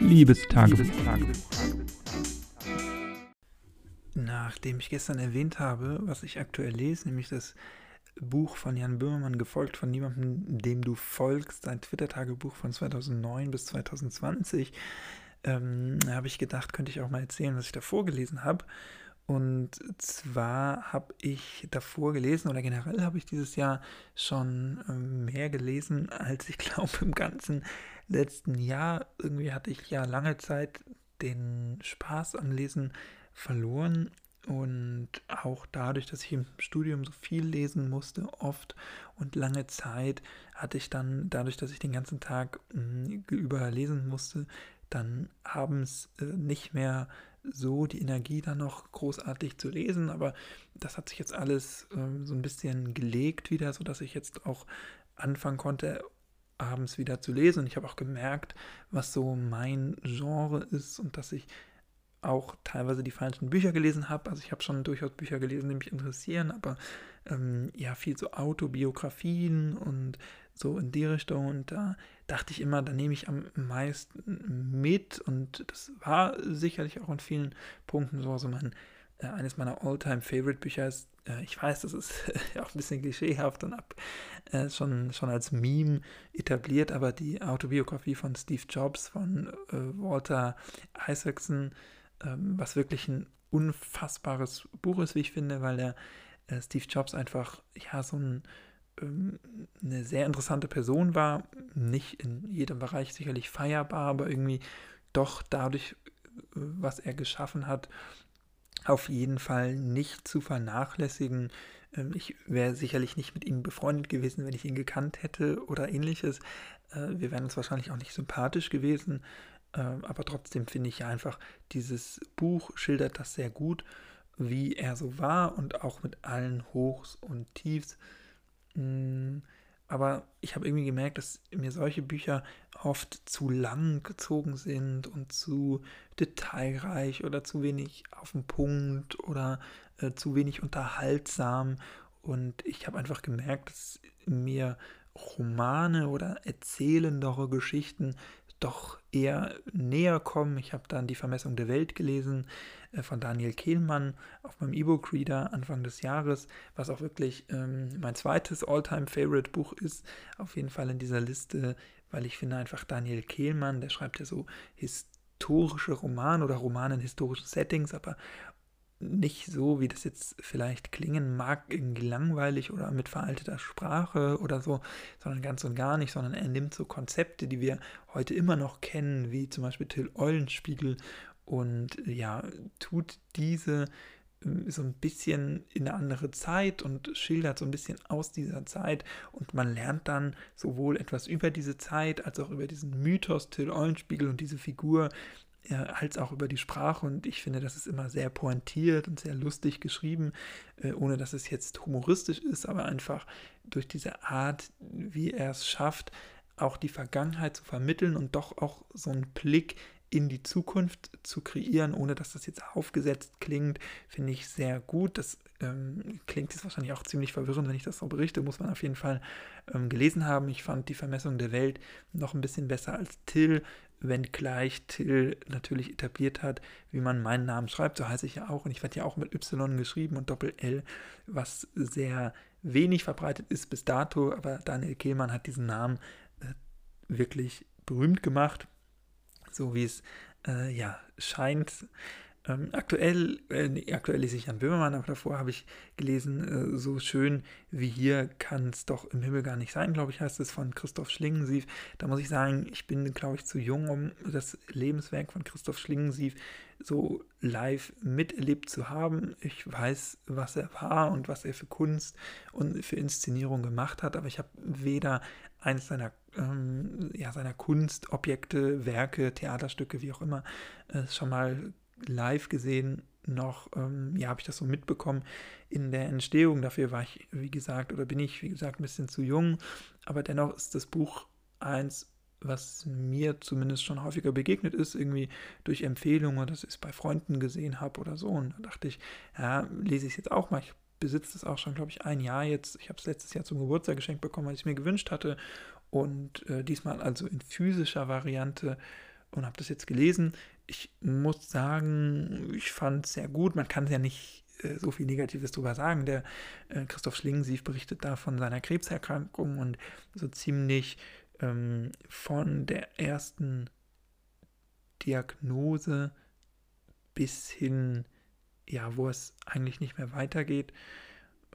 Liebestagebuch. Nachdem ich gestern erwähnt habe, was ich aktuell lese, nämlich das Buch von Jan Böhmermann, gefolgt von niemandem, dem du folgst, sein Twitter-Tagebuch von 2009 bis 2020, ähm, habe ich gedacht, könnte ich auch mal erzählen, was ich da vorgelesen habe. Und zwar habe ich davor gelesen, oder generell habe ich dieses Jahr schon ähm, mehr gelesen, als ich glaube im ganzen letzten Jahr. Irgendwie hatte ich ja lange Zeit den Spaß am Lesen verloren. Und auch dadurch, dass ich im Studium so viel lesen musste, oft und lange Zeit, hatte ich dann, dadurch, dass ich den ganzen Tag mh, über lesen musste, dann abends äh, nicht mehr so die Energie dann noch großartig zu lesen, aber das hat sich jetzt alles ähm, so ein bisschen gelegt wieder, sodass ich jetzt auch anfangen konnte, abends wieder zu lesen. Und ich habe auch gemerkt, was so mein Genre ist und dass ich auch teilweise die falschen Bücher gelesen habe. Also ich habe schon durchaus Bücher gelesen, die mich interessieren, aber ähm, ja, viel so Autobiografien und so in die Richtung. Und da dachte ich immer, da nehme ich am meisten mit. Und das war sicherlich auch in vielen Punkten so. Also mein, äh, eines meiner All-Time-Favorite-Bücher ist, äh, ich weiß, das ist auch ein bisschen klischeehaft und ab, äh, schon, schon als Meme etabliert, aber die Autobiografie von Steve Jobs von äh, Walter Isaacson, ähm, was wirklich ein unfassbares Buch ist, wie ich finde, weil der äh, Steve Jobs einfach ja so ein eine sehr interessante Person war, nicht in jedem Bereich sicherlich feierbar, aber irgendwie doch dadurch, äh, was er geschaffen hat, auf jeden Fall nicht zu vernachlässigen. Ähm, ich wäre sicherlich nicht mit ihm befreundet gewesen, wenn ich ihn gekannt hätte oder ähnliches. Äh, wir wären uns wahrscheinlich auch nicht sympathisch gewesen, ähm, aber trotzdem finde ich einfach, dieses Buch schildert das sehr gut, wie er so war und auch mit allen Hochs und Tiefs. Mm, aber ich habe irgendwie gemerkt, dass mir solche Bücher oft zu lang gezogen sind und zu detailreich oder zu wenig auf den Punkt oder äh, zu wenig unterhaltsam. Und ich habe einfach gemerkt, dass mir Romane oder erzählendere Geschichten doch eher näher kommen. Ich habe dann die Vermessung der Welt gelesen äh, von Daniel Kehlmann auf meinem E-Book-Reader Anfang des Jahres, was auch wirklich ähm, mein zweites All-Time-Favorite-Buch ist. Auf jeden Fall in dieser Liste, weil ich finde einfach Daniel Kehlmann, der schreibt ja so historische Romane oder Romane in historischen Settings, aber nicht so, wie das jetzt vielleicht klingen mag, irgendwie langweilig oder mit veralteter Sprache oder so, sondern ganz und gar nicht, sondern er nimmt so Konzepte, die wir heute immer noch kennen, wie zum Beispiel Till Eulenspiegel und ja, tut diese ähm, so ein bisschen in eine andere Zeit und schildert so ein bisschen aus dieser Zeit. Und man lernt dann sowohl etwas über diese Zeit als auch über diesen Mythos Till Eulenspiegel und diese Figur als auch über die Sprache. Und ich finde, das ist immer sehr pointiert und sehr lustig geschrieben, äh, ohne dass es jetzt humoristisch ist, aber einfach durch diese Art, wie er es schafft, auch die Vergangenheit zu vermitteln und doch auch so einen Blick in die Zukunft zu kreieren, ohne dass das jetzt aufgesetzt klingt, finde ich sehr gut. Das ähm, klingt jetzt wahrscheinlich auch ziemlich verwirrend, wenn ich das so berichte, muss man auf jeden Fall ähm, gelesen haben. Ich fand die Vermessung der Welt noch ein bisschen besser als Till, wenngleich Till natürlich etabliert hat, wie man meinen Namen schreibt. So heiße ich ja auch und ich werde ja auch mit Y geschrieben und Doppel-L, was sehr wenig verbreitet ist bis dato, aber Daniel Kehlmann hat diesen Namen äh, wirklich berühmt gemacht, so wie es äh, ja scheint. Ähm, aktuell, äh, nee, aktuell lese ich Jan Böhmermann, aber davor habe ich gelesen, äh, so schön wie hier kann es doch im Himmel gar nicht sein, glaube ich, heißt es von Christoph Schlingensief. Da muss ich sagen, ich bin, glaube ich, zu jung, um das Lebenswerk von Christoph Schlingensief so live miterlebt zu haben. Ich weiß, was er war und was er für Kunst und für Inszenierung gemacht hat, aber ich habe weder eines seiner, ähm, ja, seiner Kunstobjekte, Werke, Theaterstücke, wie auch immer, äh, schon mal live gesehen noch, ähm, ja, habe ich das so mitbekommen in der Entstehung. Dafür war ich, wie gesagt, oder bin ich, wie gesagt, ein bisschen zu jung. Aber dennoch ist das Buch eins, was mir zumindest schon häufiger begegnet ist, irgendwie durch Empfehlungen, dass ich es bei Freunden gesehen habe oder so. Und da dachte ich, ja, lese ich es jetzt auch mal. Ich besitze es auch schon, glaube ich, ein Jahr jetzt. Ich habe es letztes Jahr zum Geburtstag geschenkt bekommen, weil ich es mir gewünscht hatte. Und äh, diesmal also in physischer Variante und habe das jetzt gelesen. Ich muss sagen, ich fand es sehr gut. Man kann ja nicht äh, so viel Negatives drüber sagen. Der äh, Christoph Schlingensief berichtet da von seiner Krebserkrankung und so ziemlich ähm, von der ersten Diagnose bis hin, ja, wo es eigentlich nicht mehr weitergeht.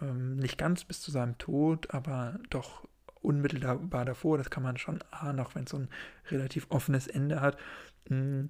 Ähm, nicht ganz bis zu seinem Tod, aber doch unmittelbar davor. Das kann man schon ahnen, auch wenn es so ein relativ offenes Ende hat. Mm,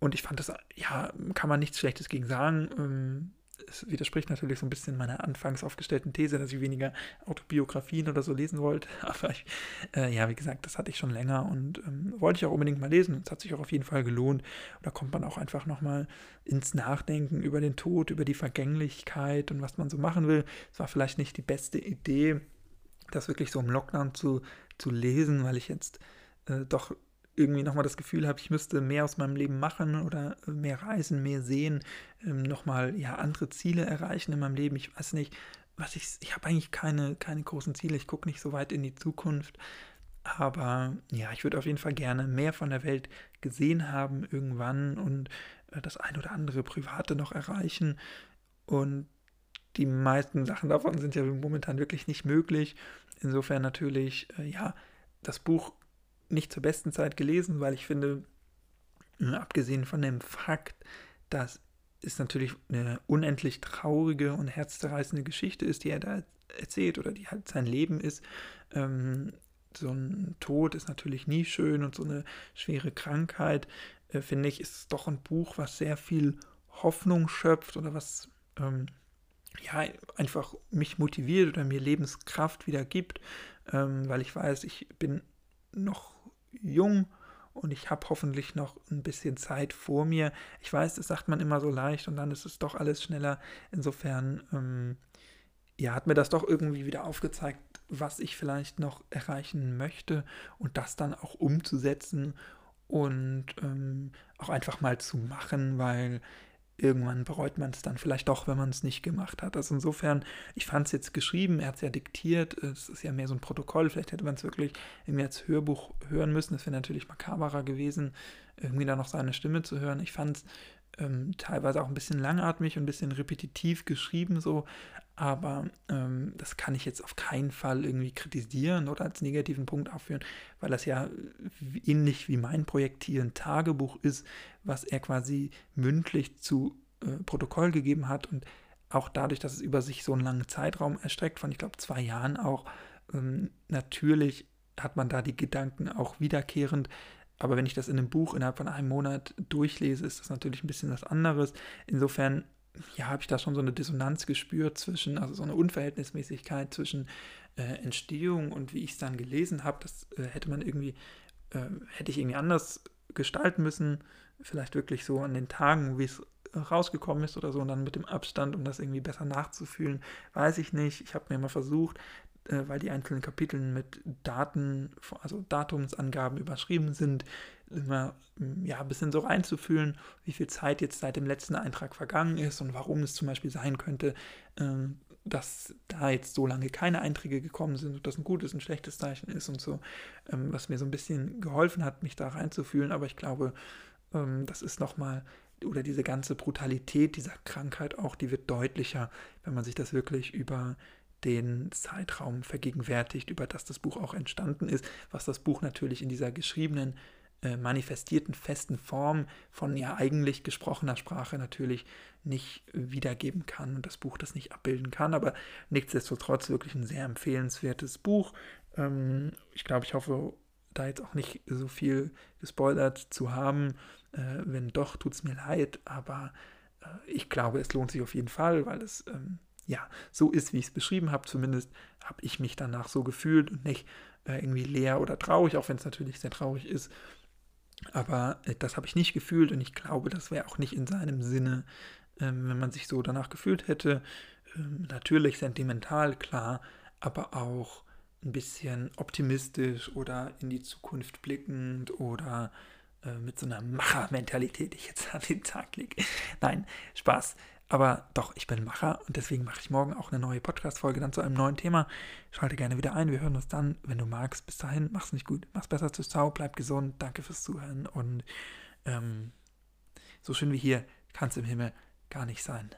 und ich fand das, ja, kann man nichts Schlechtes gegen sagen. Ähm, es widerspricht natürlich so ein bisschen meiner anfangs aufgestellten These, dass ich weniger Autobiografien oder so lesen wollte. Aber ich, äh, ja, wie gesagt, das hatte ich schon länger und ähm, wollte ich auch unbedingt mal lesen. Und es hat sich auch auf jeden Fall gelohnt. Da kommt man auch einfach nochmal ins Nachdenken über den Tod, über die Vergänglichkeit und was man so machen will. Es war vielleicht nicht die beste Idee, das wirklich so im Lockdown zu, zu lesen, weil ich jetzt äh, doch irgendwie nochmal das Gefühl habe, ich müsste mehr aus meinem Leben machen oder mehr reisen, mehr sehen, ähm, nochmal ja andere Ziele erreichen in meinem Leben. Ich weiß nicht, was ich, ich habe eigentlich keine, keine großen Ziele, ich gucke nicht so weit in die Zukunft. Aber ja, ich würde auf jeden Fall gerne mehr von der Welt gesehen haben irgendwann und äh, das ein oder andere Private noch erreichen. Und die meisten Sachen davon sind ja momentan wirklich nicht möglich. Insofern natürlich, äh, ja, das Buch nicht zur besten Zeit gelesen, weil ich finde, äh, abgesehen von dem Fakt, dass es natürlich eine unendlich traurige und herzzerreißende Geschichte ist, die er da erzählt oder die halt sein Leben ist. Ähm, so ein Tod ist natürlich nie schön und so eine schwere Krankheit, äh, finde ich, ist doch ein Buch, was sehr viel Hoffnung schöpft oder was ähm, ja einfach mich motiviert oder mir Lebenskraft wieder gibt, ähm, weil ich weiß, ich bin noch jung und ich habe hoffentlich noch ein bisschen Zeit vor mir. Ich weiß, das sagt man immer so leicht und dann ist es doch alles schneller. Insofern, ähm, ja, hat mir das doch irgendwie wieder aufgezeigt, was ich vielleicht noch erreichen möchte und das dann auch umzusetzen und ähm, auch einfach mal zu machen, weil irgendwann bereut man es dann vielleicht doch, wenn man es nicht gemacht hat. Also insofern, ich fand es jetzt geschrieben, er hat es ja diktiert, es ist ja mehr so ein Protokoll, vielleicht hätte man es wirklich irgendwie als Hörbuch hören müssen, das wäre natürlich makaberer gewesen, irgendwie da noch seine Stimme zu hören. Ich fand es ähm, teilweise auch ein bisschen langatmig und ein bisschen repetitiv geschrieben so, aber ähm, das kann ich jetzt auf keinen Fall irgendwie kritisieren oder als negativen Punkt aufführen, weil das ja ähnlich wie mein Projekt hier ein Tagebuch ist, was er quasi mündlich zu äh, Protokoll gegeben hat und auch dadurch, dass es über sich so einen langen Zeitraum erstreckt, von ich glaube zwei Jahren auch, ähm, natürlich hat man da die Gedanken auch wiederkehrend, aber wenn ich das in einem Buch innerhalb von einem Monat durchlese, ist das natürlich ein bisschen was anderes. Insofern, ja, habe ich da schon so eine Dissonanz gespürt zwischen, also so eine Unverhältnismäßigkeit zwischen äh, Entstehung und wie ich es dann gelesen habe. Das äh, hätte man irgendwie, äh, hätte ich irgendwie anders gestalten müssen. Vielleicht wirklich so an den Tagen, wie es rausgekommen ist oder so und dann mit dem Abstand, um das irgendwie besser nachzufühlen, weiß ich nicht. Ich habe mir mal versucht, weil die einzelnen Kapitel mit Daten, also Datumsangaben überschrieben sind, immer mm, ja, ein bisschen so reinzufühlen, wie viel Zeit jetzt seit dem letzten Eintrag vergangen ist und warum es zum Beispiel sein könnte, ähm, dass da jetzt so lange keine Einträge gekommen sind und das ein gutes, ein schlechtes Zeichen ist und so, ähm, was mir so ein bisschen geholfen hat, mich da reinzufühlen. Aber ich glaube, ähm, das ist nochmal, oder diese ganze Brutalität dieser Krankheit auch, die wird deutlicher, wenn man sich das wirklich über den Zeitraum vergegenwärtigt, über das das Buch auch entstanden ist, was das Buch natürlich in dieser geschriebenen, äh, manifestierten, festen Form von ja eigentlich gesprochener Sprache natürlich nicht wiedergeben kann und das Buch das nicht abbilden kann, aber nichtsdestotrotz wirklich ein sehr empfehlenswertes Buch. Ähm, ich glaube, ich hoffe, da jetzt auch nicht so viel gespoilert zu haben. Äh, wenn doch, tut es mir leid, aber äh, ich glaube, es lohnt sich auf jeden Fall, weil es ähm, ja, so ist, wie ich es beschrieben habe. Zumindest habe ich mich danach so gefühlt und nicht äh, irgendwie leer oder traurig, auch wenn es natürlich sehr traurig ist. Aber äh, das habe ich nicht gefühlt und ich glaube, das wäre auch nicht in seinem Sinne, ähm, wenn man sich so danach gefühlt hätte. Ähm, natürlich sentimental, klar, aber auch ein bisschen optimistisch oder in die Zukunft blickend oder äh, mit so einer Machermentalität, die ich jetzt an den Tag lege. Nein, Spaß. Aber doch, ich bin Macher und deswegen mache ich morgen auch eine neue Podcast-Folge dann zu einem neuen Thema. Schalte gerne wieder ein. Wir hören uns dann, wenn du magst. Bis dahin, mach's nicht gut. Mach's besser. Ciao, bleib gesund. Danke fürs Zuhören und ähm, so schön wie hier kann es im Himmel gar nicht sein.